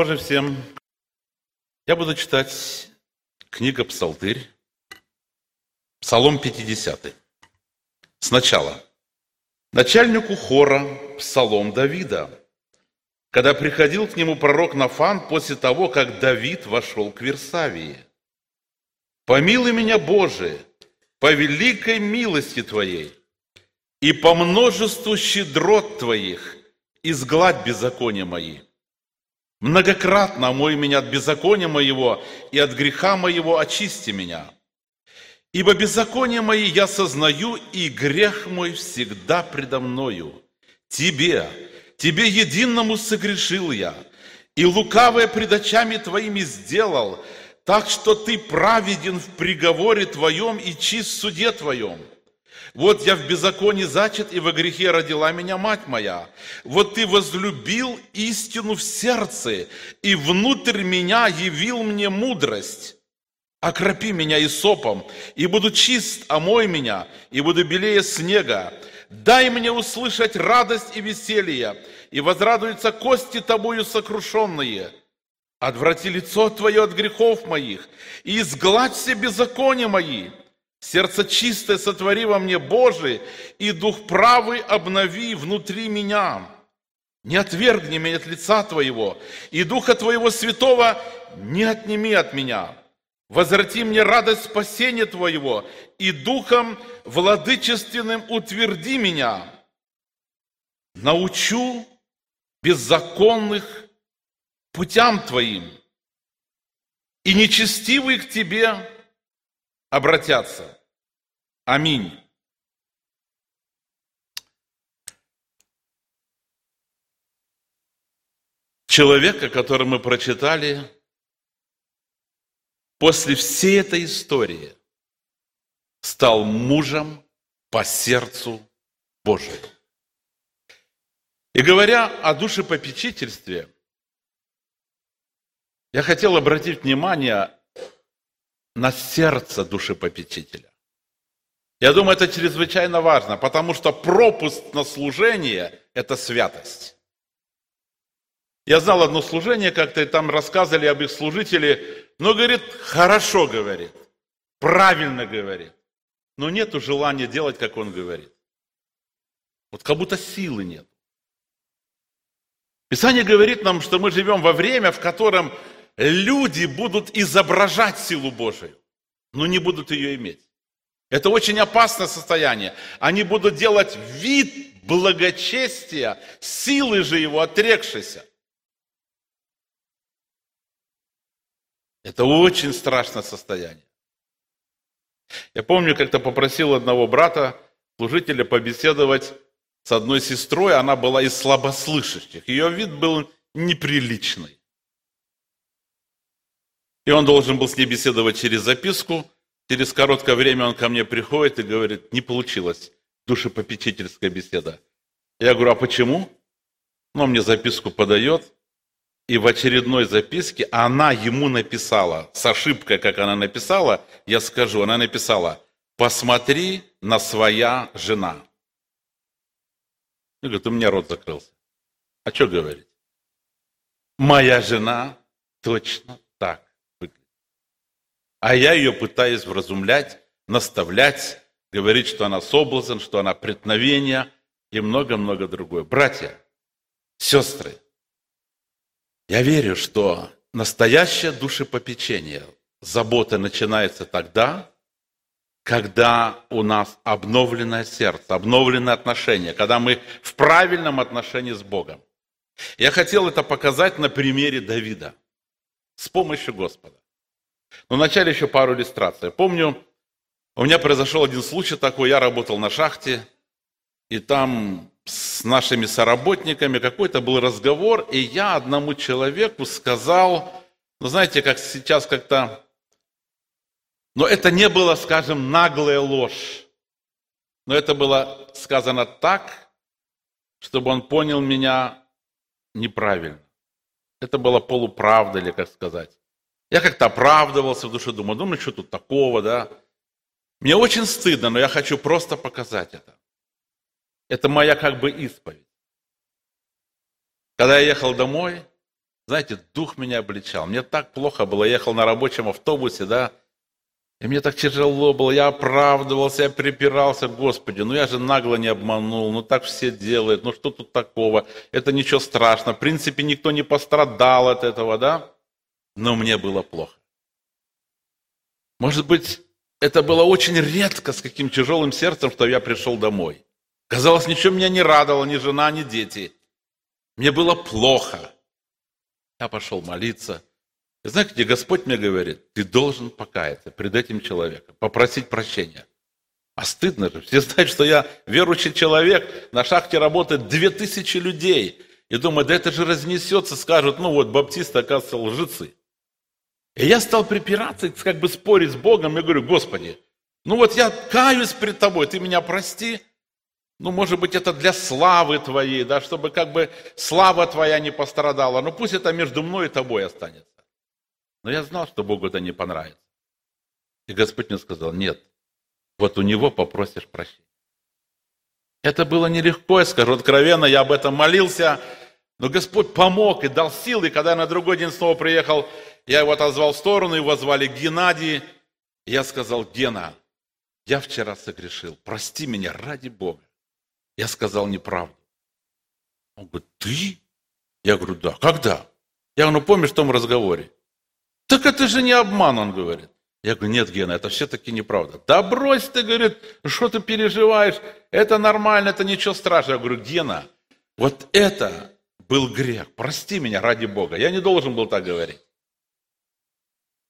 Божий всем. Я буду читать книга Псалтырь, Псалом 50. Сначала. Начальнику хора Псалом Давида, когда приходил к нему пророк Нафан после того, как Давид вошел к Версавии. «Помилуй меня, Боже, по великой милости Твоей и по множеству щедрот Твоих изгладь беззакония мои» Многократно омой меня от беззакония моего и от греха моего очисти меня. Ибо беззаконие мои я сознаю, и грех мой всегда предо мною. Тебе, Тебе единому согрешил я, и лукавое пред очами Твоими сделал, так что Ты праведен в приговоре Твоем и чист в суде Твоем. Вот я в беззаконии зачат, и во грехе родила меня мать моя. Вот ты возлюбил истину в сердце, и внутрь меня явил мне мудрость. Окропи меня и сопом, и буду чист, омой меня, и буду белее снега. Дай мне услышать радость и веселье, и возрадуются кости тобою сокрушенные. Отврати лицо твое от грехов моих, и изгладь все беззакония мои. Сердце чистое сотвори во мне, Боже, и дух правый обнови внутри меня. Не отвергни меня от лица Твоего, и Духа Твоего Святого не отними от меня. Возврати мне радость спасения Твоего, и Духом владычественным утверди меня. Научу беззаконных путям Твоим, и нечестивый к Тебе обратятся. Аминь. Человек, о котором мы прочитали, после всей этой истории стал мужем по сердцу Божию. И говоря о душепопечительстве, я хотел обратить внимание на сердце душепопечителя. Я думаю, это чрезвычайно важно, потому что пропуск на служение – это святость. Я знал одно служение, как-то там рассказывали об их служителе, но, говорит, хорошо говорит, правильно говорит, но нету желания делать, как он говорит. Вот как будто силы нет. Писание говорит нам, что мы живем во время, в котором люди будут изображать силу Божию, но не будут ее иметь. Это очень опасное состояние. Они будут делать вид благочестия, силы же его отрекшейся. Это очень страшное состояние. Я помню, как-то попросил одного брата, служителя, побеседовать с одной сестрой. Она была из слабослышащих. Ее вид был неприличный. И он должен был с ней беседовать через записку. Через короткое время он ко мне приходит и говорит, не получилось душепопечительская беседа. Я говорю, а почему? Ну, он мне записку подает, и в очередной записке она ему написала, с ошибкой, как она написала, я скажу, она написала, посмотри на своя жена. И говорит, у меня рот закрылся. А что говорить? Моя жена точно а я ее пытаюсь вразумлять, наставлять, говорить, что она соблазн, что она преткновение и много-много другое. Братья, сестры, я верю, что настоящее душепопечение, забота начинается тогда, когда у нас обновленное сердце, обновленное отношение, когда мы в правильном отношении с Богом. Я хотел это показать на примере Давида с помощью Господа. Но вначале еще пару иллюстраций. Помню, у меня произошел один случай такой, я работал на шахте, и там с нашими соработниками, какой-то был разговор, и я одному человеку сказал, ну знаете, как сейчас как-то, но это не было, скажем, наглая ложь, но это было сказано так, чтобы он понял меня неправильно. Это было полуправда, или как сказать. Я как-то оправдывался в душе, думаю, думаю, что тут такого, да. Мне очень стыдно, но я хочу просто показать это. Это моя как бы исповедь. Когда я ехал домой, знаете, дух меня обличал. Мне так плохо было, я ехал на рабочем автобусе, да, и мне так тяжело было, я оправдывался, я припирался, Господи, ну я же нагло не обманул, ну так все делают, ну что тут такого, это ничего страшного, в принципе никто не пострадал от этого, да, но мне было плохо. Может быть, это было очень редко, с каким тяжелым сердцем, что я пришел домой. Казалось, ничего меня не радовало, ни жена, ни дети. Мне было плохо. Я пошел молиться. И знаете, Господь мне говорит, ты должен покаяться пред этим человеком, попросить прощения. А стыдно же. Все знают, что я верующий человек. На шахте работает две тысячи людей. И думаю, да это же разнесется, скажут, ну вот, баптисты, оказывается, лжецы. И я стал припираться, как бы спорить с Богом. Я говорю, Господи, ну вот я каюсь пред Тобой, Ты меня прости. Ну, может быть, это для славы Твоей, да, чтобы как бы слава Твоя не пострадала. Ну, пусть это между мной и Тобой останется. Но я знал, что Богу это не понравится. И Господь мне сказал, нет, вот у него попросишь прощения. Это было нелегко, я скажу откровенно, я об этом молился, но Господь помог и дал силы. Когда я на другой день снова приехал, я его отозвал в сторону, его звали Геннадий. Я сказал, Гена, я вчера согрешил, прости меня ради Бога. Я сказал неправду. Он говорит, ты? Я говорю, да. Когда? Я говорю, ну помнишь в том разговоре? Так это же не обман, он говорит. Я говорю, нет, Гена, это все-таки неправда. Да брось ты, говорит, что ты переживаешь? Это нормально, это ничего страшного. Я говорю, Гена, вот это был грех. Прости меня ради Бога. Я не должен был так говорить.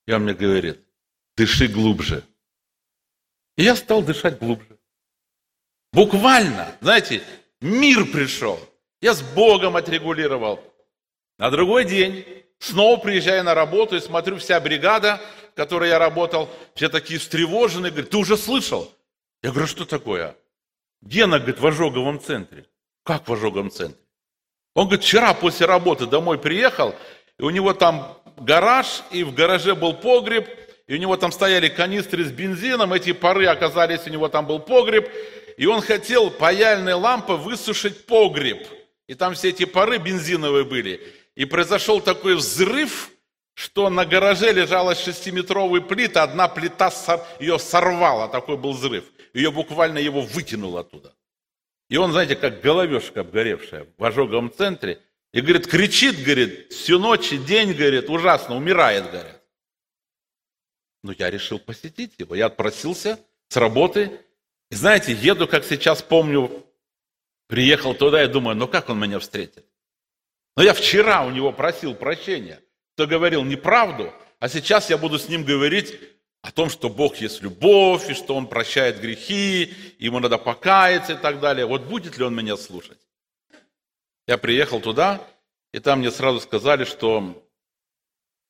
И он мне говорит, дыши глубже. И я стал дышать глубже. Буквально, знаете, мир пришел. Я с Богом отрегулировал. На другой день снова приезжаю на работу и смотрю, вся бригада, в которой я работал, все такие встревоженные, говорят, ты уже слышал? Я говорю, что такое? Гена, говорит, в ожоговом центре. Как в ожоговом центре? Он говорит, вчера после работы домой приехал, и у него там гараж, и в гараже был погреб, и у него там стояли канистры с бензином, эти пары оказались, у него там был погреб, и он хотел паяльной лампой высушить погреб. И там все эти пары бензиновые были. И произошел такой взрыв, что на гараже лежала шестиметровая плита, одна плита ее сорвала, такой был взрыв. Ее буквально его выкинуло оттуда. И он, знаете, как головешка обгоревшая в ожоговом центре, и, говорит, кричит, говорит, всю ночь и день, говорит, ужасно, умирает, говорит. Но я решил посетить его. Я отпросился с работы, и знаете, еду, как сейчас помню, приехал туда и думаю, ну как он меня встретит? Но я вчера у него просил прощения, кто говорил неправду, а сейчас я буду с ним говорить о том, что Бог есть любовь, и что Он прощает грехи, ему надо покаяться и так далее. Вот будет ли он меня слушать? Я приехал туда, и там мне сразу сказали, что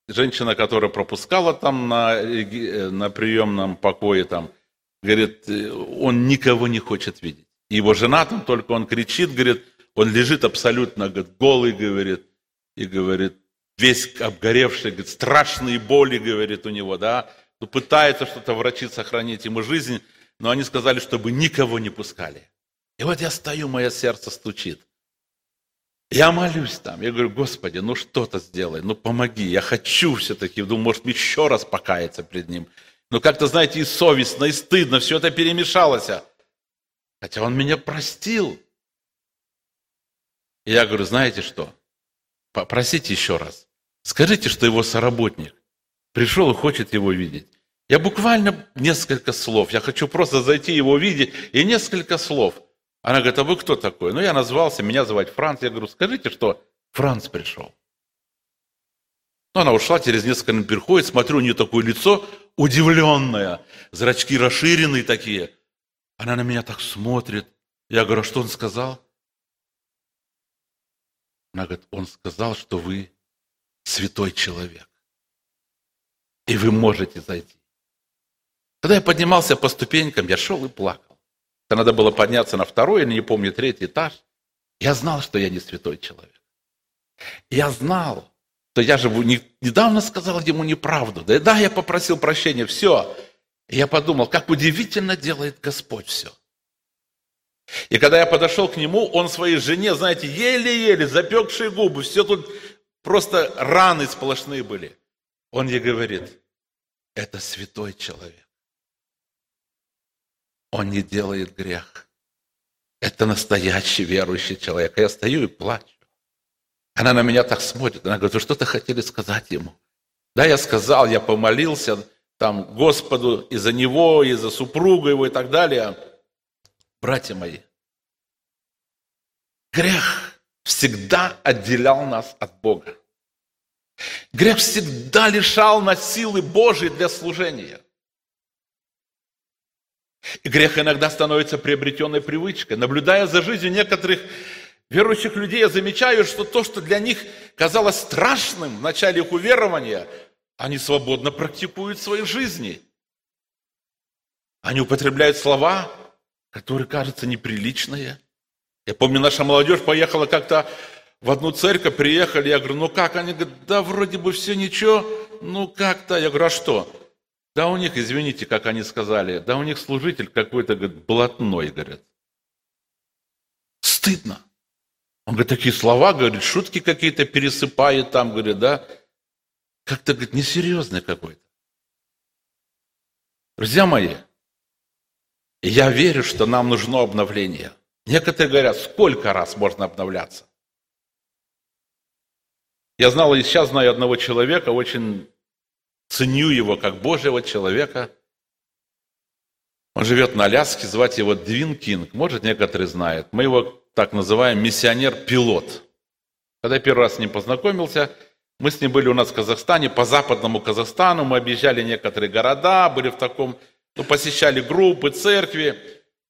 женщина, которая пропускала там на, э, на приемном покое, там, говорит, э, он никого не хочет видеть. Его жена там только он кричит, говорит, он лежит абсолютно говорит, голый, говорит, и говорит, весь обгоревший, говорит, страшные боли, говорит, у него, да, ну, пытается что-то врачи сохранить ему жизнь, но они сказали, чтобы никого не пускали. И вот я стою, мое сердце стучит. Я молюсь там, я говорю, Господи, ну что-то сделай, ну помоги, я хочу все-таки, думаю, может еще раз покаяться пред Ним. Но как-то, знаете, и совестно, и стыдно, все это перемешалось. Хотя он меня простил. И я говорю, знаете что? Попросите еще раз. Скажите, что его соработник пришел и хочет его видеть. Я буквально несколько слов. Я хочу просто зайти его видеть. И несколько слов. Она говорит, а вы кто такой? Ну, я назвался, меня зовут Франц. Я говорю, скажите, что Франц пришел. Ну, она ушла, через несколько минут приходит, смотрю, у нее такое лицо удивленное, зрачки расширенные такие. Она на меня так смотрит. Я говорю, а что он сказал? Она говорит, он сказал, что вы святой человек. И вы можете зайти. Когда я поднимался по ступенькам, я шел и плакал. Когда надо было подняться на второй или, не помню, третий этаж, я знал, что я не святой человек. Я знал, что я же недавно сказал ему неправду. Да, да, я попросил прощения, все. И я подумал, как удивительно делает Господь все. И когда я подошел к нему, он своей жене, знаете, еле-еле, запекшие губы, все тут просто раны сплошные были. Он ей говорит, это святой человек. Он не делает грех. Это настоящий верующий человек. я стою и плачу. Она на меня так смотрит. Она говорит, что-то хотели сказать ему? Да, я сказал, я помолился там Господу и за него, и за супругу его и так далее. Братья мои, грех всегда отделял нас от Бога. Грех всегда лишал нас силы Божьей для служения. И грех иногда становится приобретенной привычкой. Наблюдая за жизнью некоторых верующих людей, я замечаю, что то, что для них казалось страшным в начале их уверования, они свободно практикуют в своей жизни. Они употребляют слова, которые кажутся неприличные. Я помню, наша молодежь поехала как-то в одну церковь, приехали, я говорю, ну как? Они говорят, да вроде бы все ничего, ну как-то. Я говорю, а что? Да у них, извините, как они сказали, да у них служитель какой-то, говорит, блатной, говорят. Стыдно. Он говорит, такие слова, говорит, шутки какие-то пересыпает там, говорит, да. Как-то, говорит, несерьезный какой-то. Друзья мои, я верю, что нам нужно обновление. Некоторые говорят, сколько раз можно обновляться? Я знал и сейчас знаю одного человека, очень ценю его как Божьего человека. Он живет на Аляске, звать его Двин Кинг. Может, некоторые знают. Мы его так называем миссионер-пилот. Когда я первый раз с ним познакомился, мы с ним были у нас в Казахстане, по западному Казахстану, мы объезжали некоторые города, были в таком, ну, посещали группы, церкви.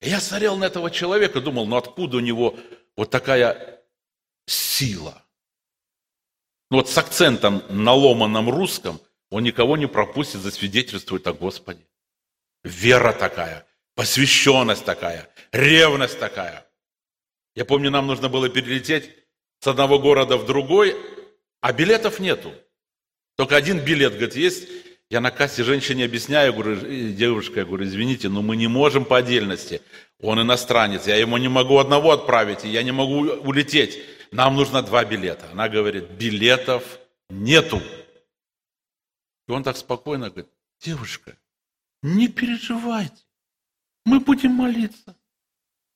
И я смотрел на этого человека, думал, ну откуда у него вот такая сила? Ну вот с акцентом на ломаном русском – он никого не пропустит, засвидетельствует о Господе. Вера такая, посвященность такая, ревность такая. Я помню, нам нужно было перелететь с одного города в другой, а билетов нету. Только один билет, говорит, есть. Я на кассе женщине объясняю, говорю, «Э, девушка, я говорю, извините, но мы не можем по отдельности. Он иностранец, я ему не могу одного отправить, и я не могу улететь. Нам нужно два билета. Она говорит, билетов нету. И он так спокойно говорит, девушка, не переживайте, мы будем молиться.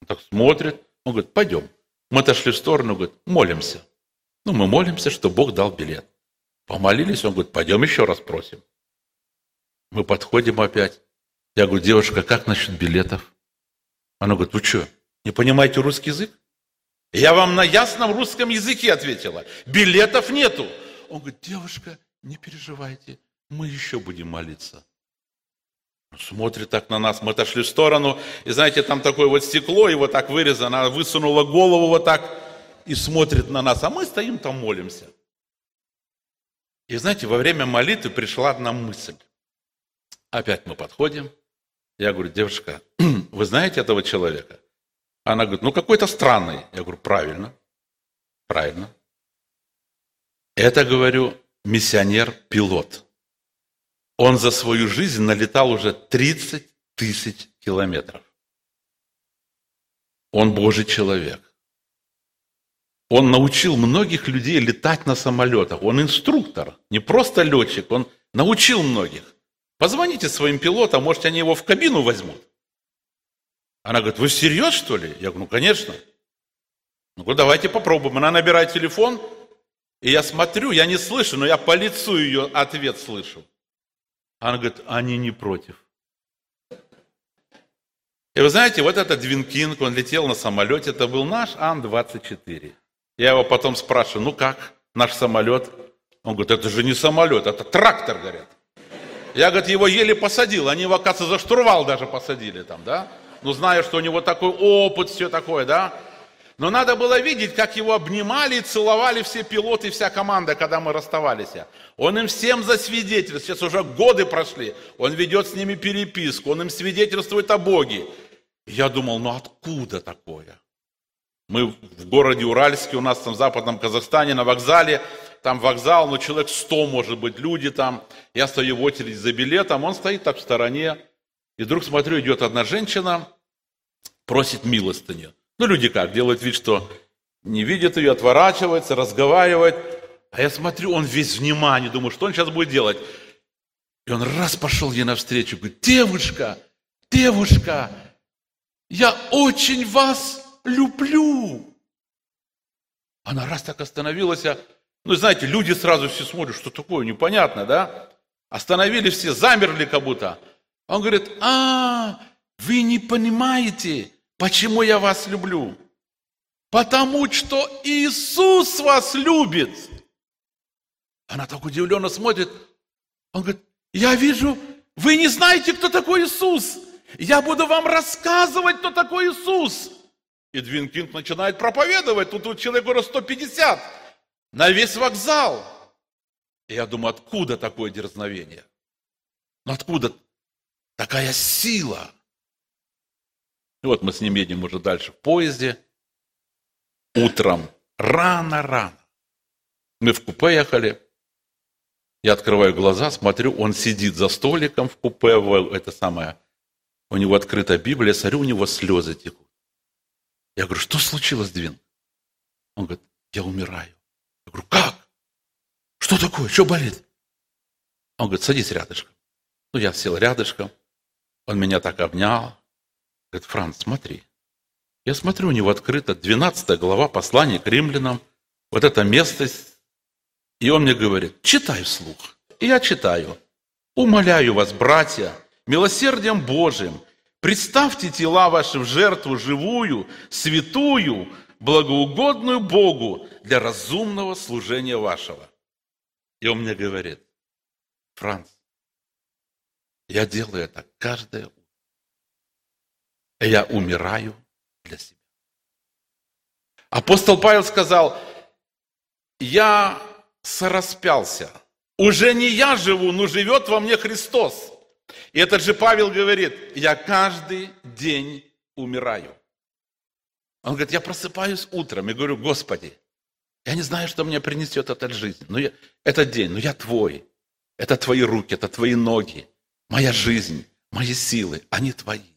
Он так смотрит, он говорит, пойдем. Мы отошли в сторону, говорит, молимся. Ну, мы молимся, что Бог дал билет. Помолились, он говорит, пойдем еще раз просим. Мы подходим опять. Я говорю, девушка, как насчет билетов? Она говорит, вы что, не понимаете русский язык? Я вам на ясном русском языке ответила. Билетов нету. Он говорит, девушка, не переживайте, мы еще будем молиться. Смотрит так на нас, мы отошли в сторону, и знаете, там такое вот стекло, его так вырезано, она высунула голову вот так и смотрит на нас, а мы стоим там молимся. И знаете, во время молитвы пришла одна мысль. Опять мы подходим, я говорю, девушка, вы знаете этого человека? Она говорит, ну какой-то странный. Я говорю, правильно, правильно. Это, говорю, миссионер-пилот. Он за свою жизнь налетал уже 30 тысяч километров. Он Божий человек. Он научил многих людей летать на самолетах. Он инструктор, не просто летчик, он научил многих. Позвоните своим пилотам, может, они его в кабину возьмут. Она говорит, вы всерьез, что ли? Я говорю, ну, конечно. Ну, говорю, давайте попробуем. Она набирает телефон, и я смотрю, я не слышу, но я по лицу ее ответ слышу. Она говорит, они не против. И вы знаете, вот этот Двинкинг, он летел на самолете, это был наш Ан-24. Я его потом спрашиваю, ну как, наш самолет? Он говорит, это же не самолет, это трактор, говорят. Я, говорит, его еле посадил, они его, оказывается, за штурвал даже посадили там, да? Ну, зная, что у него такой опыт, все такое, да? Но надо было видеть, как его обнимали и целовали все пилоты, вся команда, когда мы расставались. Он им всем засвидетельствует. Сейчас уже годы прошли. Он ведет с ними переписку. Он им свидетельствует о Боге. Я думал, ну откуда такое? Мы в городе Уральске, у нас там в западном Казахстане, на вокзале, там вокзал, ну человек 100, может быть, люди там. Я стою в очереди за билетом, он стоит так в стороне. И вдруг смотрю, идет одна женщина, просит милостыню. Ну, люди как, делают вид, что не видят ее, отворачивается, разговаривает. А я смотрю, он весь внимание, думаю, что он сейчас будет делать. И он раз пошел ей навстречу, говорит, девушка, девушка, я очень вас люблю. Она раз так остановилась, а, ну, знаете, люди сразу все смотрят, что такое, непонятно, да? Остановились все, замерли как будто. Он говорит, а, вы не понимаете, Почему я вас люблю? Потому что Иисус вас любит. Она так удивленно смотрит. Он говорит, я вижу, вы не знаете, кто такой Иисус. Я буду вам рассказывать, кто такой Иисус. И Двинкинг начинает проповедовать. Тут у человека раз 150 на весь вокзал. И я думаю, откуда такое дерзновение? Ну откуда такая сила? И вот мы с ним едем уже дальше в поезде. Утром, рано-рано. Мы в купе ехали. Я открываю глаза, смотрю, он сидит за столиком в купе, это самое, у него открыта Библия, смотрю, у него слезы текут. Я говорю, что случилось, Двин? Он говорит, я умираю. Я говорю, как? Что такое? Что болит? Он говорит, садись рядышком. Ну, я сел рядышком. Он меня так обнял. Говорит, Франц, смотри. Я смотрю, у него открыта 12 глава послания к римлянам. Вот это место. И он мне говорит, читай вслух. И я читаю. Умоляю вас, братья, милосердием Божиим, представьте тела ваши в жертву живую, святую, благоугодную Богу для разумного служения вашего. И он мне говорит, Франц, я делаю это каждое. Я умираю для себя. Апостол Павел сказал, я сораспялся. Уже не я живу, но живет во мне Христос. И этот же Павел говорит, я каждый день умираю. Он говорит, я просыпаюсь утром и говорю, Господи, я не знаю, что мне принесет эта жизнь, но я, этот день, но я Твой. Это Твои руки, это Твои ноги. Моя жизнь, мои силы, они Твои.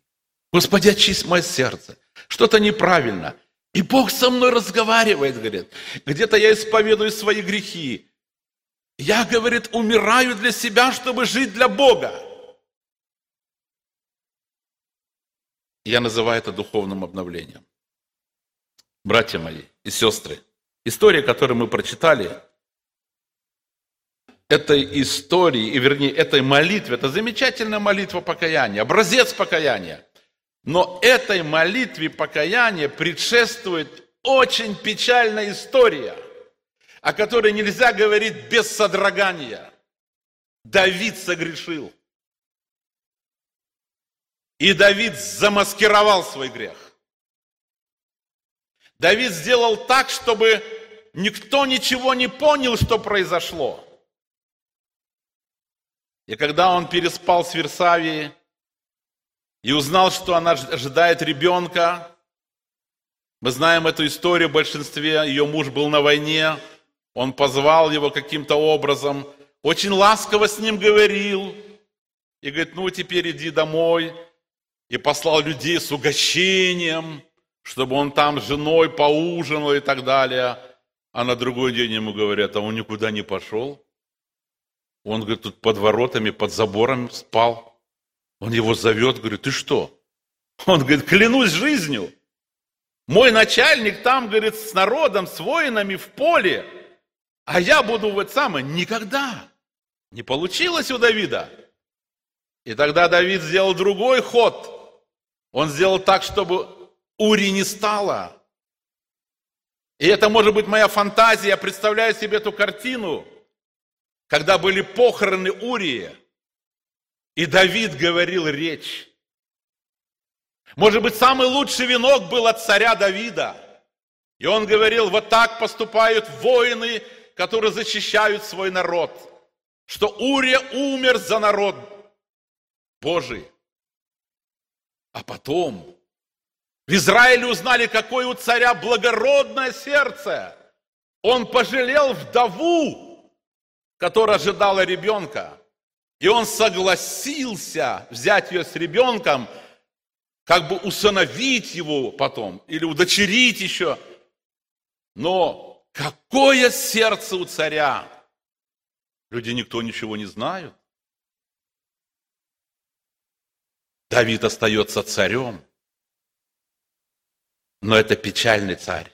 Господи, очисть мое сердце. Что-то неправильно. И Бог со мной разговаривает, говорит. Где-то я исповедую свои грехи. Я, говорит, умираю для себя, чтобы жить для Бога. Я называю это духовным обновлением. Братья мои и сестры, история, которую мы прочитали, этой истории, и вернее, этой молитве, это замечательная молитва покаяния, образец покаяния. Но этой молитве покаяния предшествует очень печальная история, о которой нельзя говорить без содрогания. Давид согрешил. И Давид замаскировал свой грех. Давид сделал так, чтобы никто ничего не понял, что произошло. И когда он переспал с Версавией, и узнал, что она ожидает ребенка. Мы знаем эту историю в большинстве. Ее муж был на войне, он позвал его каким-то образом, очень ласково с ним говорил. И говорит, ну теперь иди домой. И послал людей с угощением, чтобы он там с женой поужинал и так далее. А на другой день ему говорят, а он никуда не пошел. Он, говорит, тут под воротами, под забором спал. Он его зовет, говорит, ты что? Он говорит, клянусь жизнью. Мой начальник там, говорит, с народом, с воинами в поле. А я буду вот самое. Никогда. Не получилось у Давида. И тогда Давид сделал другой ход. Он сделал так, чтобы Ури не стало. И это может быть моя фантазия. Я представляю себе эту картину, когда были похороны Урии. И Давид говорил речь. Может быть, самый лучший венок был от царя Давида. И он говорил, вот так поступают воины, которые защищают свой народ. Что Урия умер за народ Божий. А потом в Израиле узнали, какое у царя благородное сердце. Он пожалел вдову, которая ожидала ребенка. И он согласился взять ее с ребенком, как бы усыновить его потом, или удочерить еще. Но какое сердце у царя! Люди никто ничего не знают. Давид остается царем. Но это печальный царь.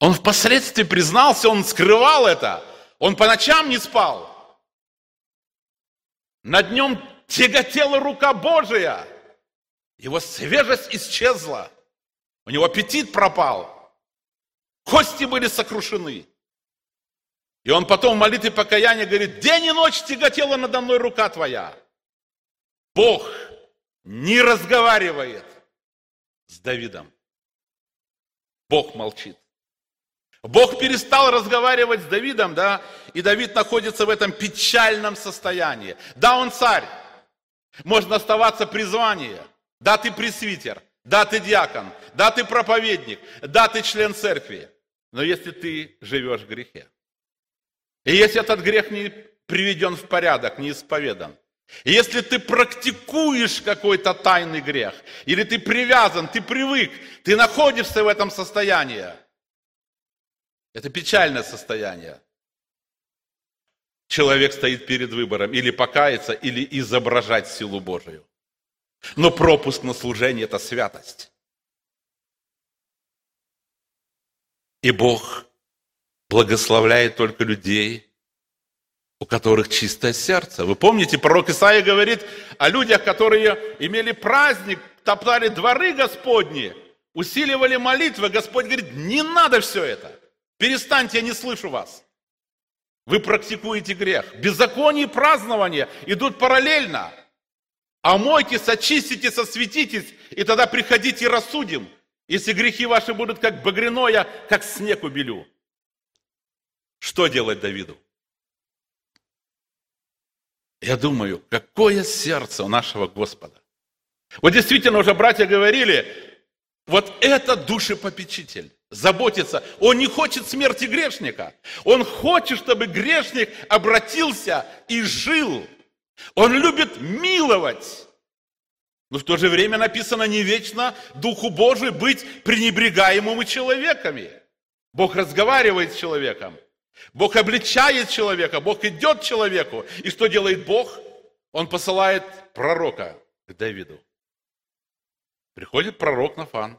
Он впоследствии признался, он скрывал это. Он по ночам не спал. Над нем тяготела рука Божия. Его свежесть исчезла. У него аппетит пропал. Кости были сокрушены. И он потом в молитве покаяния говорит, день и ночь тяготела надо мной рука твоя. Бог не разговаривает с Давидом. Бог молчит. Бог перестал разговаривать с Давидом, да, и Давид находится в этом печальном состоянии. Да, он царь, можно оставаться при да, ты пресвитер, да, ты диакон, да, ты проповедник, да, ты член церкви, но если ты живешь в грехе, и если этот грех не приведен в порядок, не исповедан, если ты практикуешь какой-то тайный грех, или ты привязан, ты привык, ты находишься в этом состоянии, это печальное состояние. Человек стоит перед выбором или покаяться, или изображать силу Божию. Но пропуск на служение – это святость. И Бог благословляет только людей, у которых чистое сердце. Вы помните, пророк Исаия говорит о людях, которые имели праздник, топтали дворы Господни, усиливали молитвы. Господь говорит, не надо все это. Перестаньте, я не слышу вас. Вы практикуете грех. Беззаконие и празднование идут параллельно. Омойтесь, очиститесь, осветитесь, и тогда приходите и рассудим, если грехи ваши будут как багряное, как снег убелю. Что делать Давиду? Я думаю, какое сердце у нашего Господа. Вот действительно уже братья говорили, вот это душепопечитель заботится. Он не хочет смерти грешника. Он хочет, чтобы грешник обратился и жил. Он любит миловать. Но в то же время написано не вечно Духу Божию быть пренебрегаемым человеками. Бог разговаривает с человеком. Бог обличает человека, Бог идет человеку. И что делает Бог? Он посылает пророка к Давиду. Приходит пророк Нафан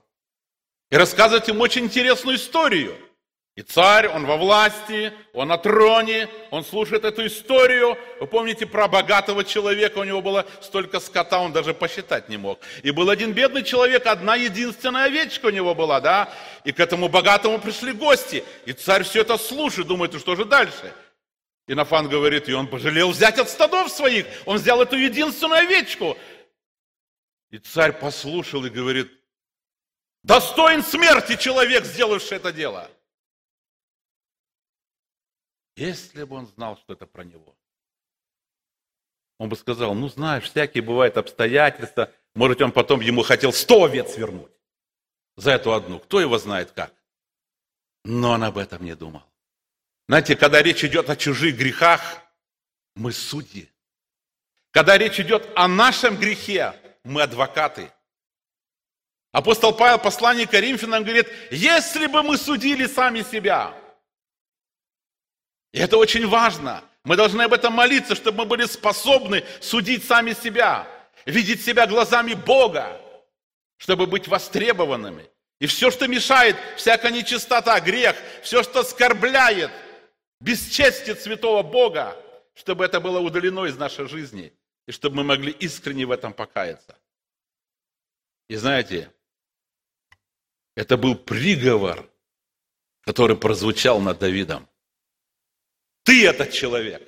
и рассказывает им очень интересную историю. И царь, он во власти, он на троне, он слушает эту историю. Вы помните про богатого человека, у него было столько скота, он даже посчитать не мог. И был один бедный человек, одна единственная овечка у него была, да? И к этому богатому пришли гости. И царь все это слушает, думает, что же дальше? И Нафан говорит, и он пожалел взять от стадов своих. Он взял эту единственную овечку. И царь послушал и говорит, Достоин смерти человек, сделавший это дело. Если бы он знал, что это про него, он бы сказал, ну знаешь, всякие бывают обстоятельства, может, он потом ему хотел сто овец свернуть за эту одну, кто его знает как. Но он об этом не думал. Знаете, когда речь идет о чужих грехах, мы судьи. Когда речь идет о нашем грехе, мы адвокаты – Апостол Павел, послание Коринфянам, говорит, если бы мы судили сами себя. И это очень важно. Мы должны об этом молиться, чтобы мы были способны судить сами себя, видеть себя глазами Бога, чтобы быть востребованными. И все, что мешает, всякая нечистота, грех, все, что оскорбляет, бесчестит святого Бога, чтобы это было удалено из нашей жизни, и чтобы мы могли искренне в этом покаяться. И знаете, это был приговор, который прозвучал над Давидом. Ты этот человек.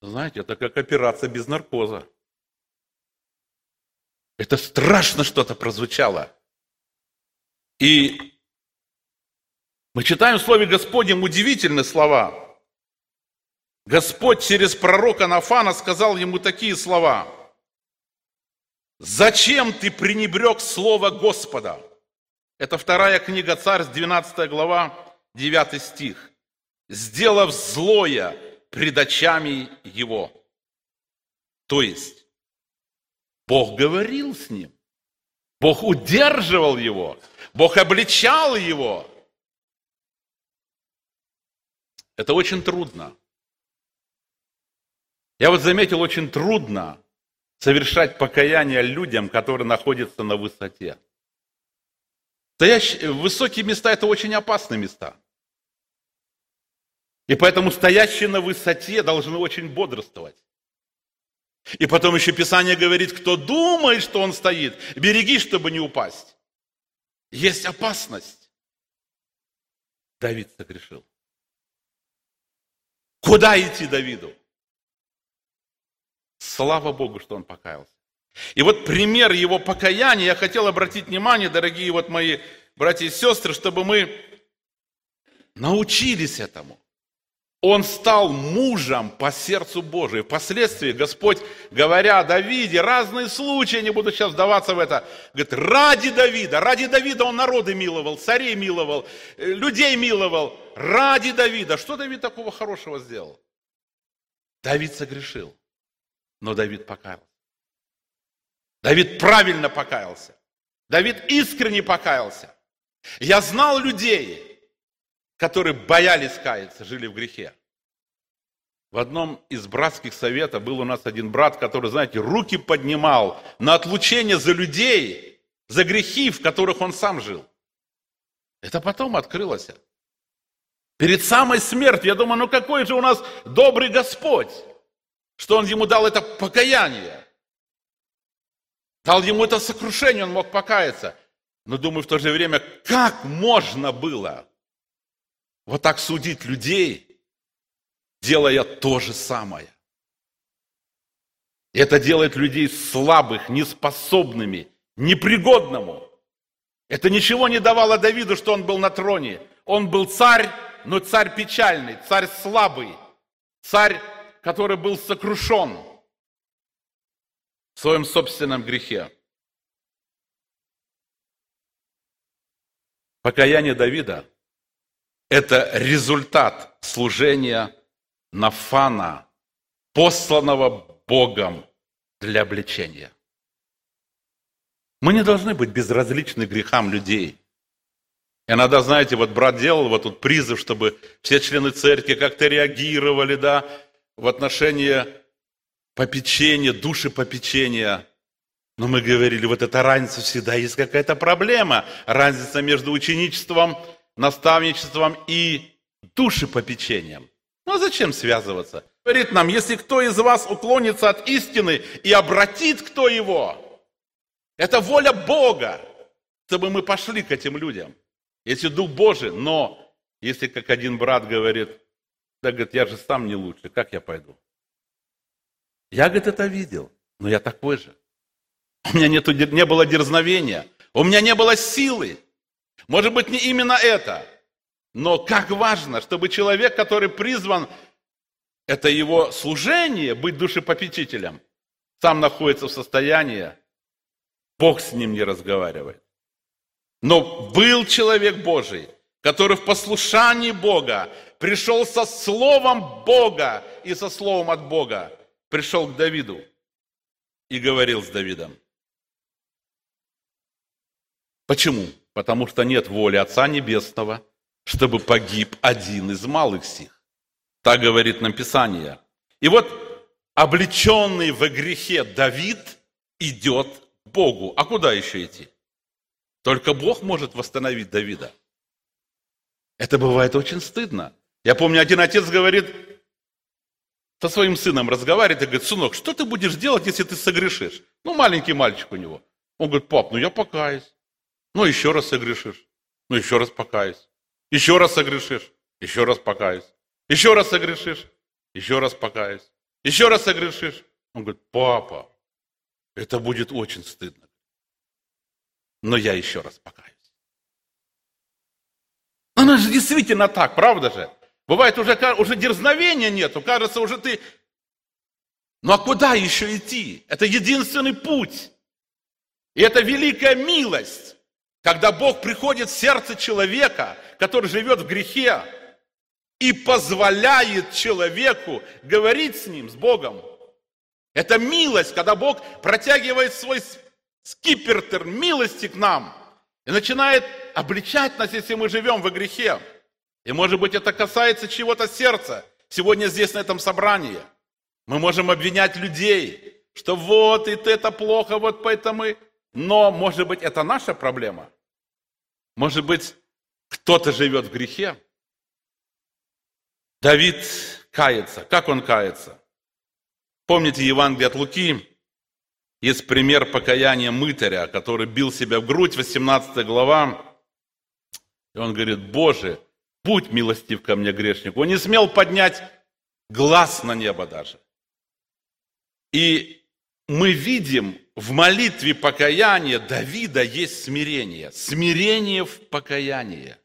Знаете, это как операция без наркоза. Это страшно что-то прозвучало. И мы читаем в Слове Господнем удивительные слова. Господь через пророка Нафана сказал ему такие слова. «Зачем ты пренебрег Слово Господа?» Это вторая книга Царств, 12 глава, 9 стих. «Сделав злое пред очами его». То есть, Бог говорил с ним, Бог удерживал его, Бог обличал его. Это очень трудно. Я вот заметил, очень трудно совершать покаяние людям, которые находятся на высоте. Стоящие, высокие места – это очень опасные места. И поэтому стоящие на высоте должны очень бодрствовать. И потом еще Писание говорит, кто думает, что он стоит, береги, чтобы не упасть. Есть опасность. Давид согрешил. Куда идти Давиду? Слава Богу, что он покаялся. И вот пример его покаяния, я хотел обратить внимание, дорогие вот мои братья и сестры, чтобы мы научились этому он стал мужем по сердцу Божию. Впоследствии Господь, говоря о Давиде, разные случаи, не буду сейчас вдаваться в это, говорит, ради Давида, ради Давида он народы миловал, царей миловал, э, людей миловал, ради Давида. Что Давид такого хорошего сделал? Давид согрешил, но Давид покаялся. Давид правильно покаялся. Давид искренне покаялся. Я знал людей, которые боялись каяться, жили в грехе. В одном из братских советов был у нас один брат, который, знаете, руки поднимал на отлучение за людей, за грехи, в которых он сам жил. Это потом открылось. Перед самой смертью, я думаю, ну какой же у нас добрый Господь, что Он ему дал это покаяние. Дал ему это сокрушение, он мог покаяться. Но думаю в то же время, как можно было вот так судить людей, делая то же самое. Это делает людей слабых, неспособными, непригодному. Это ничего не давало Давиду, что он был на троне. Он был царь, но царь печальный, царь слабый, царь, который был сокрушен в своем собственном грехе. Покаяние Давида это результат служения Нафана, посланного Богом для обличения. Мы не должны быть безразличны грехам людей. Иногда, знаете, вот брат делал вот тут призыв, чтобы все члены церкви как-то реагировали, да, в отношении попечения, души попечения. Но мы говорили, вот эта разница всегда есть какая-то проблема. Разница между ученичеством наставничеством и душепопечением. Ну а зачем связываться? Говорит нам, если кто из вас уклонится от истины и обратит кто его, это воля Бога, чтобы мы пошли к этим людям. Если Дух Божий, но если как один брат говорит, да, говорит, я же сам не лучше, как я пойду? Я, говорит, это видел, но я такой же. У меня нету, не было дерзновения, у меня не было силы. Может быть, не именно это, но как важно, чтобы человек, который призван, это его служение, быть душепопечителем, сам находится в состоянии, Бог с ним не разговаривает. Но был человек Божий, который в послушании Бога пришел со словом Бога и со словом от Бога, пришел к Давиду и говорил с Давидом. Почему? потому что нет воли Отца Небесного, чтобы погиб один из малых сих. Так говорит нам Писание. И вот облеченный в грехе Давид идет к Богу. А куда еще идти? Только Бог может восстановить Давида. Это бывает очень стыдно. Я помню, один отец говорит, со своим сыном разговаривает и говорит, сынок, что ты будешь делать, если ты согрешишь? Ну, маленький мальчик у него. Он говорит, пап, ну я покаюсь. Ну, еще раз согрешишь. Ну, еще раз покаюсь. Еще раз согрешишь. Еще раз покаюсь. Еще раз согрешишь. Еще раз покаюсь. Еще раз согрешишь. Он говорит, папа, это будет очень стыдно. Но я еще раз покаюсь. Оно же действительно так, правда же? Бывает уже, уже дерзновения нету, кажется, уже ты... Ну а куда еще идти? Это единственный путь. И это великая милость, когда Бог приходит в сердце человека, который живет в грехе, и позволяет человеку говорить с ним, с Богом. Это милость, когда Бог протягивает свой скипертер милости к нам и начинает обличать нас, если мы живем во грехе. И может быть это касается чего-то сердца. Сегодня здесь на этом собрании. Мы можем обвинять людей, что вот и это плохо, вот поэтому... Но может быть это наша проблема. Может быть кто-то живет в грехе. Давид кается. Как он кается? Помните Евангелие от Луки? Есть пример покаяния мытаря, который бил себя в грудь, 18 глава. И он говорит, Боже, будь милостив ко мне, грешнику. Он не смел поднять глаз на небо даже. И мы видим в молитве покаяния Давида есть смирение. Смирение в покаянии.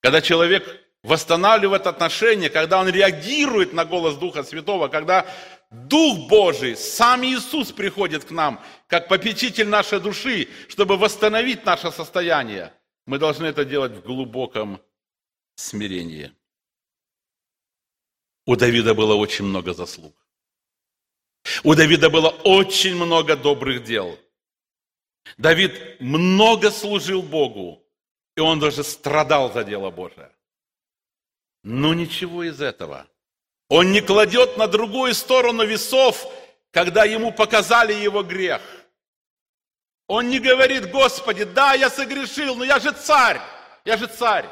Когда человек восстанавливает отношения, когда он реагирует на голос Духа Святого, когда Дух Божий, сам Иисус приходит к нам, как попечитель нашей души, чтобы восстановить наше состояние. Мы должны это делать в глубоком смирении. У Давида было очень много заслуг. У Давида было очень много добрых дел. Давид много служил Богу, и он даже страдал за дело Божие. Но ничего из этого. Он не кладет на другую сторону весов, когда ему показали его грех. Он не говорит, Господи, да, я согрешил, но я же царь, я же царь.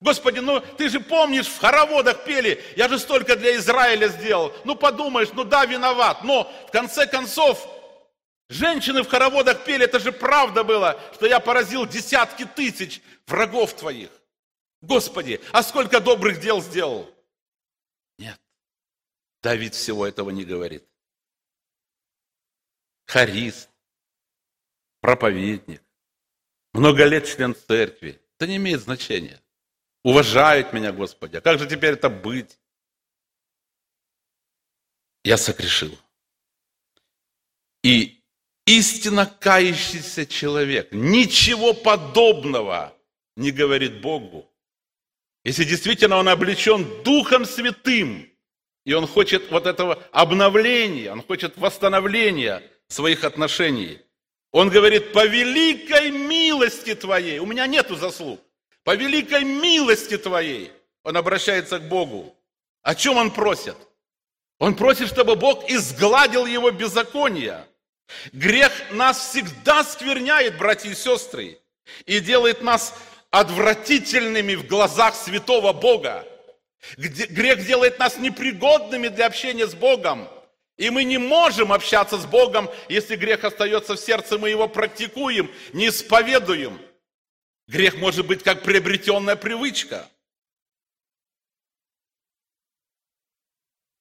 Господи, ну ты же помнишь, в хороводах пели, я же столько для Израиля сделал. Ну подумаешь, ну да, виноват. Но в конце концов, женщины в хороводах пели, это же правда было, что я поразил десятки тысяч врагов твоих. Господи, а сколько добрых дел сделал? Нет, Давид всего этого не говорит. Харист, проповедник, много лет член церкви. Это не имеет значения. Уважают меня, Господи. А как же теперь это быть? Я согрешил. И истинно кающийся человек ничего подобного не говорит Богу. Если действительно он облечен Духом Святым, и он хочет вот этого обновления, он хочет восстановления своих отношений. Он говорит, по великой милости Твоей, у меня нету заслуг. По великой милости Твоей он обращается к Богу. О чем он просит? Он просит, чтобы Бог изгладил его беззаконие. Грех нас всегда скверняет, братья и сестры, и делает нас отвратительными в глазах святого Бога. Грех делает нас непригодными для общения с Богом. И мы не можем общаться с Богом, если грех остается в сердце, мы его практикуем, не исповедуем. Грех может быть как приобретенная привычка.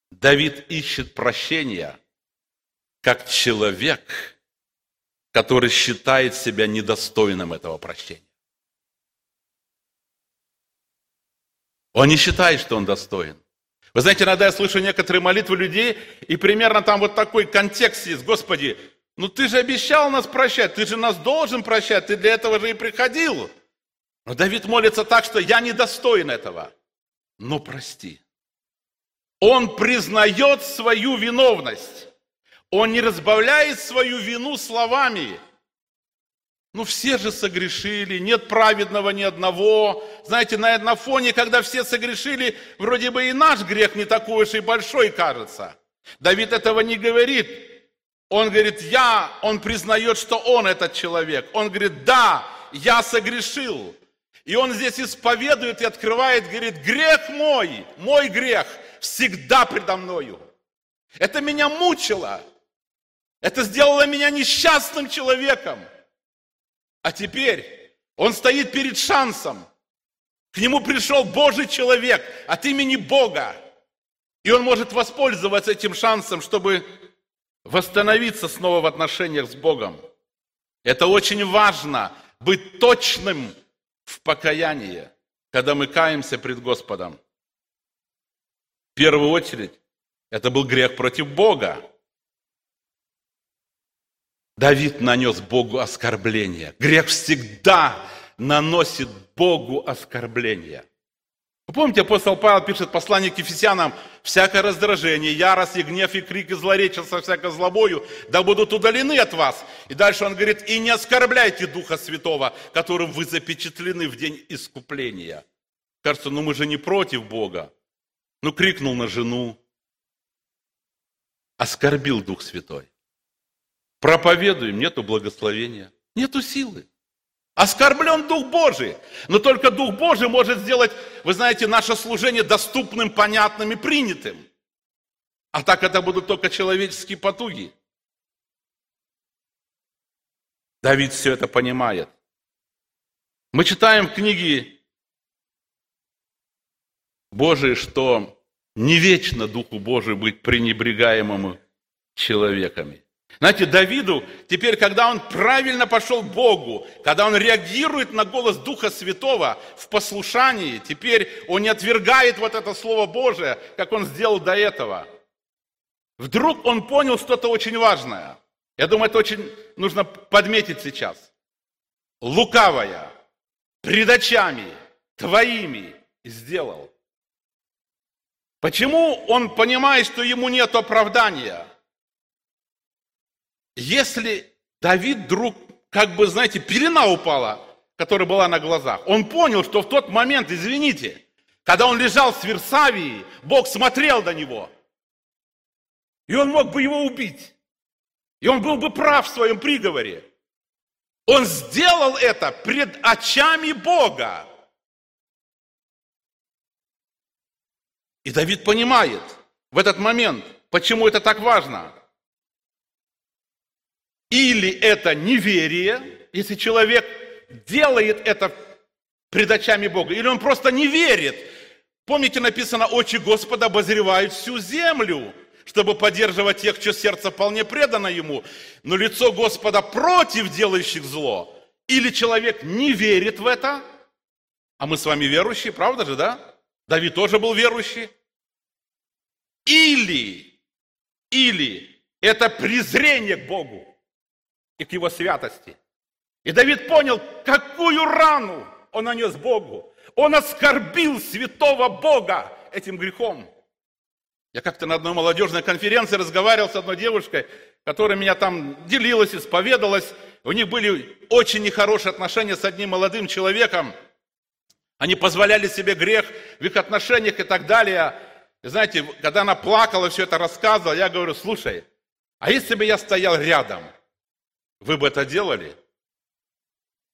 Давид ищет прощения как человек, который считает себя недостойным этого прощения. Он не считает, что он достоин. Вы знаете, иногда я слышу некоторые молитвы людей, и примерно там вот такой контекст есть. Господи, ну ты же обещал нас прощать, ты же нас должен прощать, ты для этого же и приходил. Но Давид молится так, что я не достоин этого. Но прости. Он признает свою виновность. Он не разбавляет свою вину словами. Ну все же согрешили, нет праведного ни одного. Знаете, на, на фоне, когда все согрешили, вроде бы и наш грех не такой уж и большой кажется. Давид этого не говорит. Он говорит, я, он признает, что он этот человек. Он говорит, да, я согрешил. И он здесь исповедует и открывает, говорит, грех мой, мой грех всегда предо мною. Это меня мучило. Это сделало меня несчастным человеком. А теперь он стоит перед шансом. К нему пришел Божий человек от имени Бога. И он может воспользоваться этим шансом, чтобы восстановиться снова в отношениях с Богом. Это очень важно, быть точным в покаянии. когда мы каемся пред Господом, в первую очередь, это был грех против Бога. Давид нанес Богу оскорбление. Грех всегда наносит Богу оскорбление. Помните, апостол Павел пишет послание к Ефесянам, «Всякое раздражение, ярость и гнев, и крик, и злоречие со всякой злобою, да будут удалены от вас». И дальше он говорит, «И не оскорбляйте Духа Святого, которым вы запечатлены в день искупления». Кажется, ну мы же не против Бога. Ну крикнул на жену, оскорбил Дух Святой. Проповедуем, нету благословения, нету силы. Оскорблен Дух Божий. Но только Дух Божий может сделать, вы знаете, наше служение доступным, понятным и принятым. А так это будут только человеческие потуги. Давид все это понимает. Мы читаем в книге Божией, что не вечно Духу Божию быть пренебрегаемым человеками. Знаете, Давиду теперь, когда он правильно пошел к Богу, когда он реагирует на голос Духа Святого в послушании, теперь он не отвергает вот это Слово Божие, как он сделал до этого. Вдруг он понял что-то очень важное. Я думаю, это очень нужно подметить сейчас. Лукавая, пред очами твоими сделал. Почему он понимает, что ему нет оправдания? Если Давид вдруг, как бы, знаете, пелена упала, которая была на глазах, он понял, что в тот момент, извините, когда он лежал в Версавии, Бог смотрел на него. И он мог бы его убить. И он был бы прав в своем приговоре. Он сделал это пред очами Бога. И Давид понимает в этот момент, почему это так важно. Или это неверие, если человек делает это пред очами Бога, или он просто не верит. Помните, написано, очи Господа обозревают всю землю, чтобы поддерживать тех, чье сердце вполне предано Ему. Но лицо Господа против делающих зло. Или человек не верит в это, а мы с вами верующие, правда же, да? Давид тоже был верующий. Или, или это презрение к Богу и к его святости. И Давид понял, какую рану он нанес Богу. Он оскорбил святого Бога этим грехом. Я как-то на одной молодежной конференции разговаривал с одной девушкой, которая меня там делилась, исповедалась. У них были очень нехорошие отношения с одним молодым человеком. Они позволяли себе грех в их отношениях и так далее. И знаете, когда она плакала, все это рассказывала, я говорю, слушай, а если бы я стоял рядом – вы бы это делали?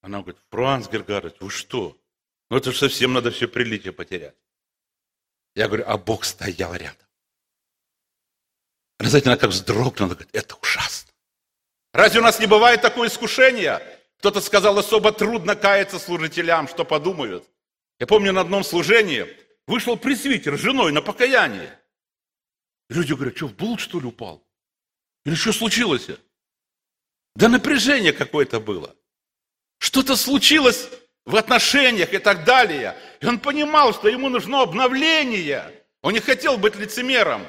Она говорит, Франц Гергарович, вы что? Ну это же совсем надо все приличие потерять. Я говорю, а Бог стоял рядом. Она, знаете, она как вздрогнула, она говорит, это ужасно. Разве у нас не бывает такое искушение? Кто-то сказал, особо трудно каяться служителям, что подумают. Я помню, на одном служении вышел пресвитер с женой на покаяние. люди говорят, что, в блуд, что ли, упал? Или что случилось? Да напряжение какое-то было. Что-то случилось в отношениях и так далее. И он понимал, что ему нужно обновление. Он не хотел быть лицемером.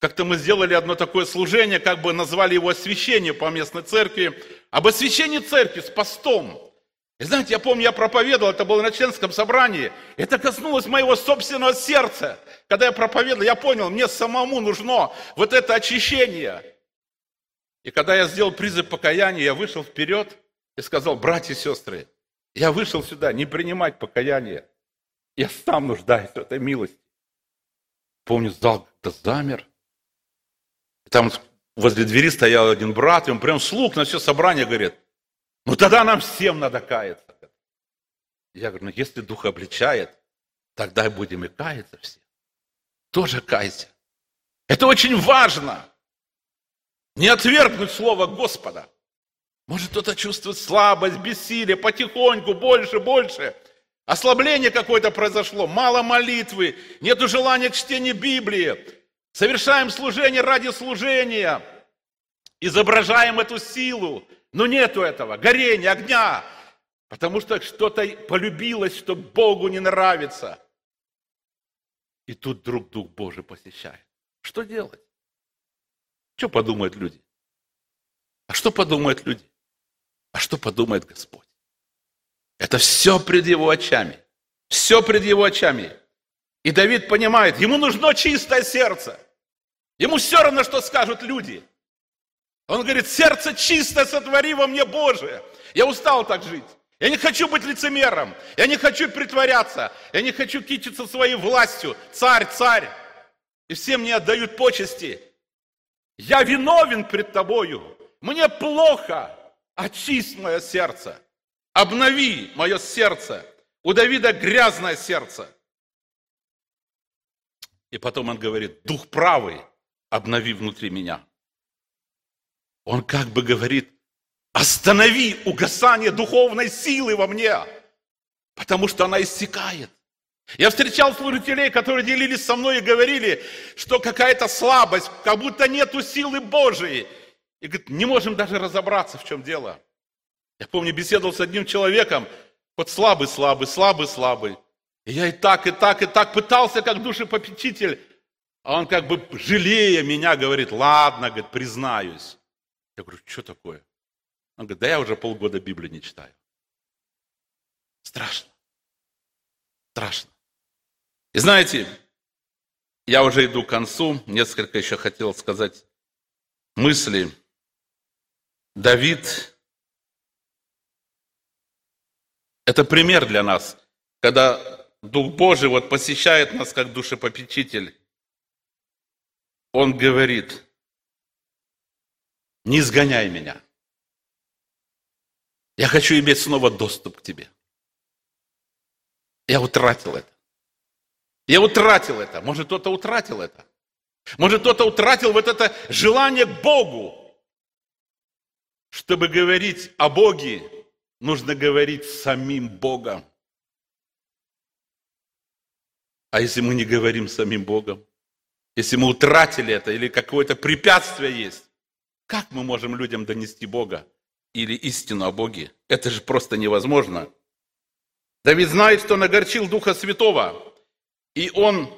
Как-то мы сделали одно такое служение, как бы назвали его освящение по местной церкви. Об освящении церкви с постом. И знаете, я помню, я проповедовал, это было на членском собрании. Это коснулось моего собственного сердца. Когда я проповедовал, я понял, мне самому нужно вот это очищение. И когда я сделал призыв покаяния, я вышел вперед и сказал, братья и сестры, я вышел сюда не принимать покаяние. Я сам нуждаюсь в этой милости. Помню, зал как-то замер. Там возле двери стоял один брат, и он прям слуг на все собрание говорит, ну тогда нам всем надо каяться. Я говорю, ну если Дух обличает, тогда будем и каяться все. Тоже кайся. Это очень важно. Не отвергнуть слово Господа. Может, кто-то чувствует слабость, бессилие, потихоньку, больше, больше. Ослабление какое-то произошло, мало молитвы, нет желания к чтению Библии. Совершаем служение ради служения. Изображаем эту силу, но нету этого, горения, огня. Потому что что-то полюбилось, что Богу не нравится. И тут друг Дух Божий посещает. Что делать? Что подумают люди? А что подумают люди? А что подумает Господь? Это все пред его очами. Все пред его очами. И Давид понимает, ему нужно чистое сердце. Ему все равно, что скажут люди. Он говорит, сердце чистое сотвори во мне Божие. Я устал так жить. Я не хочу быть лицемером. Я не хочу притворяться. Я не хочу кичиться своей властью. Царь, царь. И все мне отдают почести. Я виновен пред тобою. Мне плохо. Очисть мое сердце. Обнови мое сердце. У Давида грязное сердце. И потом он говорит, дух правый, обнови внутри меня. Он как бы говорит, останови угасание духовной силы во мне, потому что она иссякает. Я встречал служителей, которые делились со мной и говорили, что какая-то слабость, как будто нету силы Божией. И говорит, не можем даже разобраться, в чем дело. Я помню, беседовал с одним человеком, вот слабый, слабый, слабый, слабый. И я и так, и так, и так пытался, как душепопечитель. А он как бы, жалея меня, говорит, ладно, говорит, признаюсь. Я говорю, что такое? Он говорит, да я уже полгода Библии не читаю. Страшно. Страшно. И знаете, я уже иду к концу, несколько еще хотел сказать мысли. Давид – это пример для нас, когда Дух Божий вот посещает нас как душепопечитель. Он говорит, не изгоняй меня. Я хочу иметь снова доступ к тебе. Я утратил это. Я утратил это. Может, кто-то утратил это. Может, кто-то утратил вот это желание к Богу. Чтобы говорить о Боге, нужно говорить с самим Богом. А если мы не говорим с самим Богом, если мы утратили это или какое-то препятствие есть, как мы можем людям донести Бога или истину о Боге? Это же просто невозможно. Давид знает, что он огорчил Духа Святого, и он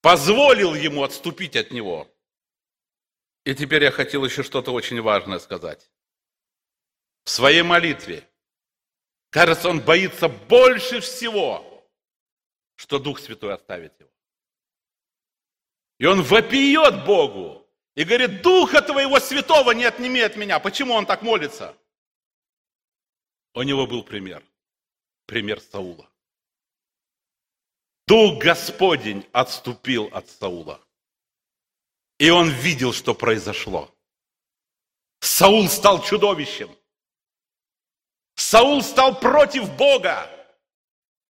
позволил ему отступить от него. И теперь я хотел еще что-то очень важное сказать. В своей молитве, кажется, он боится больше всего, что Дух Святой оставит его. И он вопиет Богу и говорит, Духа Твоего Святого не отними от меня. Почему он так молится? У него был пример. Пример Саула. Дух Господень отступил от Саула. И он видел, что произошло. Саул стал чудовищем. Саул стал против Бога.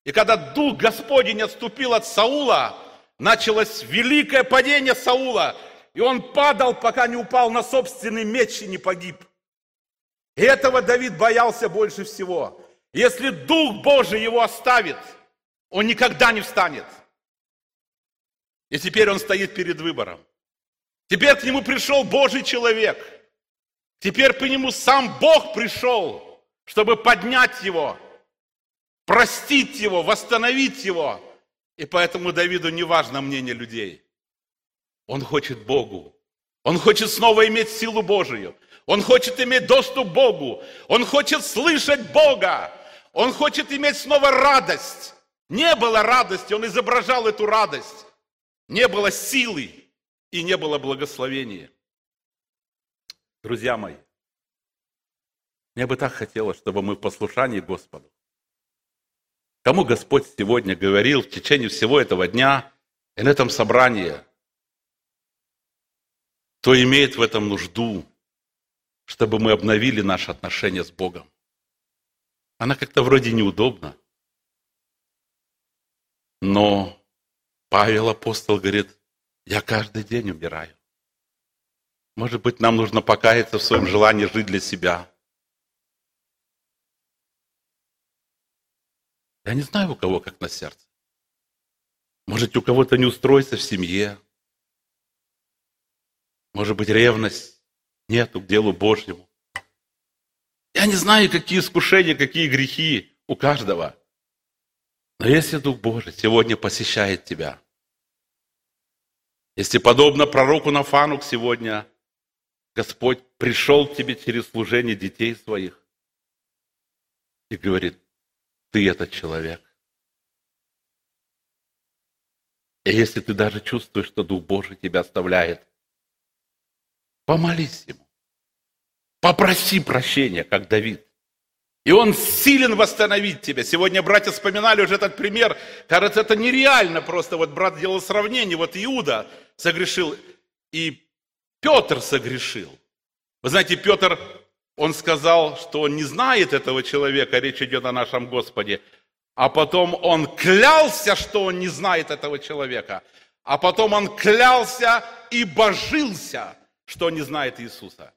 И когда Дух Господень отступил от Саула, началось великое падение Саула. И он падал, пока не упал на собственный меч и не погиб. И этого Давид боялся больше всего. Если Дух Божий его оставит – он никогда не встанет. И теперь он стоит перед выбором. Теперь к нему пришел Божий человек. Теперь к нему сам Бог пришел, чтобы поднять его, простить его, восстановить его. И поэтому Давиду не важно мнение людей. Он хочет Богу. Он хочет снова иметь силу Божию. Он хочет иметь доступ к Богу. Он хочет слышать Бога. Он хочет иметь снова радость. Не было радости, он изображал эту радость. Не было силы и не было благословения. Друзья мои, мне бы так хотелось, чтобы мы в послушании Господу, кому Господь сегодня говорил в течение всего этого дня и на этом собрании, кто имеет в этом нужду, чтобы мы обновили наши отношения с Богом. Она как-то вроде неудобна. Но Павел апостол говорит, я каждый день умираю. Может быть, нам нужно покаяться в своем желании жить для себя. Я не знаю, у кого как на сердце. Может, у кого-то не устроится в семье. Может быть, ревность нету к делу Божьему. Я не знаю, какие искушения, какие грехи у каждого. Но если Дух Божий сегодня посещает тебя, если подобно пророку Нафану сегодня Господь пришел к тебе через служение детей своих и говорит, ты этот человек. И если ты даже чувствуешь, что Дух Божий тебя оставляет, помолись Ему. Попроси прощения, как Давид. И он силен восстановить тебя. Сегодня братья вспоминали уже этот пример. Кажется, это нереально просто. Вот брат делал сравнение. Вот Иуда согрешил, и Петр согрешил. Вы знаете, Петр, он сказал, что он не знает этого человека, речь идет о нашем Господе. А потом он клялся, что он не знает этого человека. А потом он клялся и божился, что он не знает Иисуса.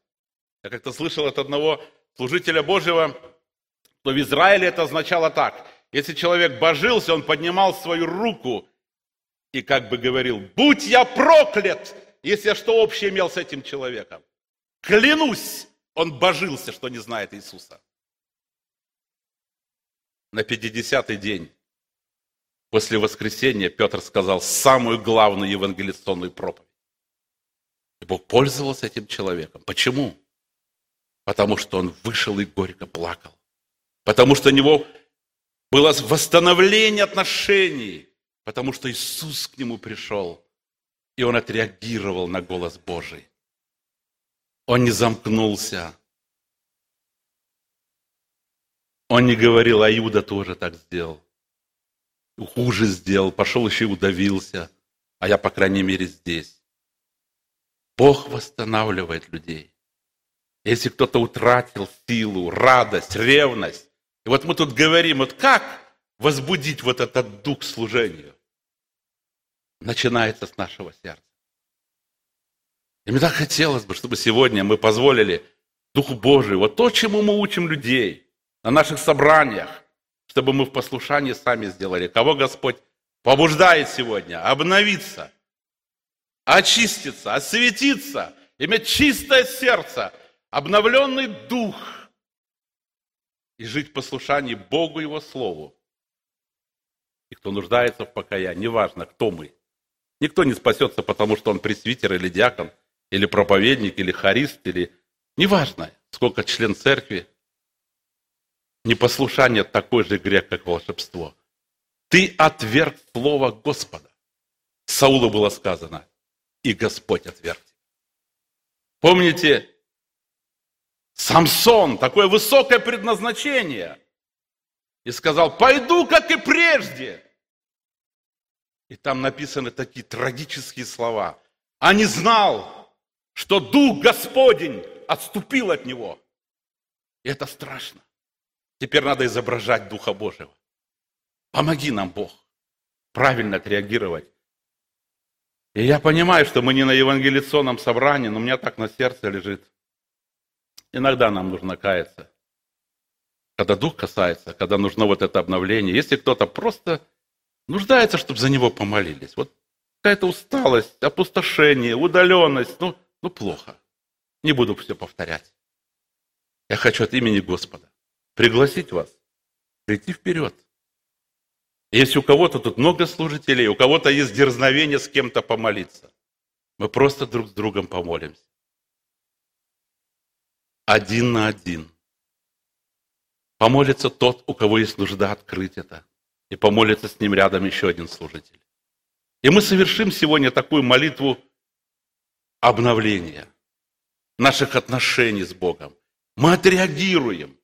Я как-то слышал от одного служителя Божьего, то в Израиле это означало так. Если человек божился, он поднимал свою руку и как бы говорил, будь я проклят, если я что общее имел с этим человеком. Клянусь, он божился, что не знает Иисуса. На 50-й день после воскресения Петр сказал самую главную евангелиционную проповедь. И Бог пользовался этим человеком. Почему? Потому что он вышел и горько плакал потому что у него было восстановление отношений, потому что Иисус к нему пришел, и он отреагировал на голос Божий. Он не замкнулся. Он не говорил, а Иуда тоже так сделал. Хуже сделал, пошел еще и удавился, а я, по крайней мере, здесь. Бог восстанавливает людей. Если кто-то утратил силу, радость, ревность, и вот мы тут говорим, вот как возбудить вот этот дух служению? Начинается с нашего сердца. И мне так хотелось бы, чтобы сегодня мы позволили Духу Божию, вот то, чему мы учим людей на наших собраниях, чтобы мы в послушании сами сделали. Кого Господь побуждает сегодня обновиться, очиститься, осветиться, иметь чистое сердце, обновленный дух – и жить в послушании Богу Его Слову. И кто нуждается в покаянии, неважно, кто мы. Никто не спасется, потому что он пресвитер или диакон, или проповедник, или харист, или... Неважно, сколько член церкви. Непослушание такой же грех, как волшебство. Ты отверг слово Господа. Саулу было сказано, и Господь отверг. Помните, Самсон, такое высокое предназначение. И сказал, пойду, как и прежде. И там написаны такие трагические слова. А не знал, что Дух Господень отступил от него. И это страшно. Теперь надо изображать Духа Божьего. Помоги нам, Бог, правильно отреагировать. И я понимаю, что мы не на евангелиционном собрании, но у меня так на сердце лежит – Иногда нам нужно каяться. Когда дух касается, когда нужно вот это обновление. Если кто-то просто нуждается, чтобы за него помолились. Вот какая-то усталость, опустошение, удаленность. Ну, ну плохо. Не буду все повторять. Я хочу от имени Господа пригласить вас прийти вперед. Если у кого-то тут много служителей, у кого-то есть дерзновение с кем-то помолиться, мы просто друг с другом помолимся один на один. Помолится тот, у кого есть нужда открыть это. И помолится с ним рядом еще один служитель. И мы совершим сегодня такую молитву обновления наших отношений с Богом. Мы отреагируем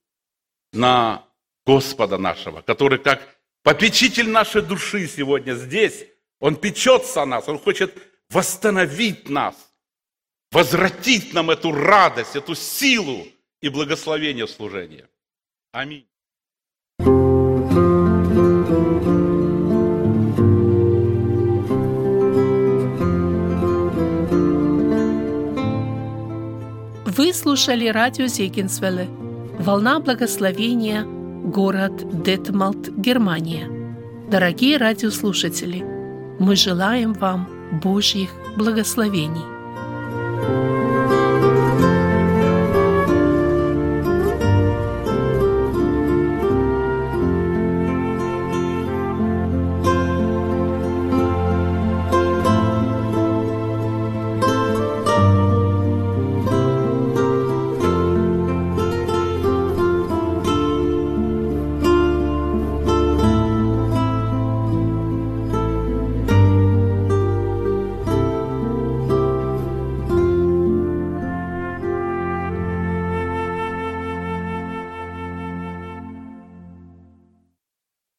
на Господа нашего, который как попечитель нашей души сегодня здесь, Он печется о нас, Он хочет восстановить нас – возвратить нам эту радость, эту силу и благословение в служении. Аминь. Вы слушали радио Зегенсвелле «Волна благословения», город Детмалт, Германия. Дорогие радиослушатели, мы желаем вам Божьих благословений. Thank you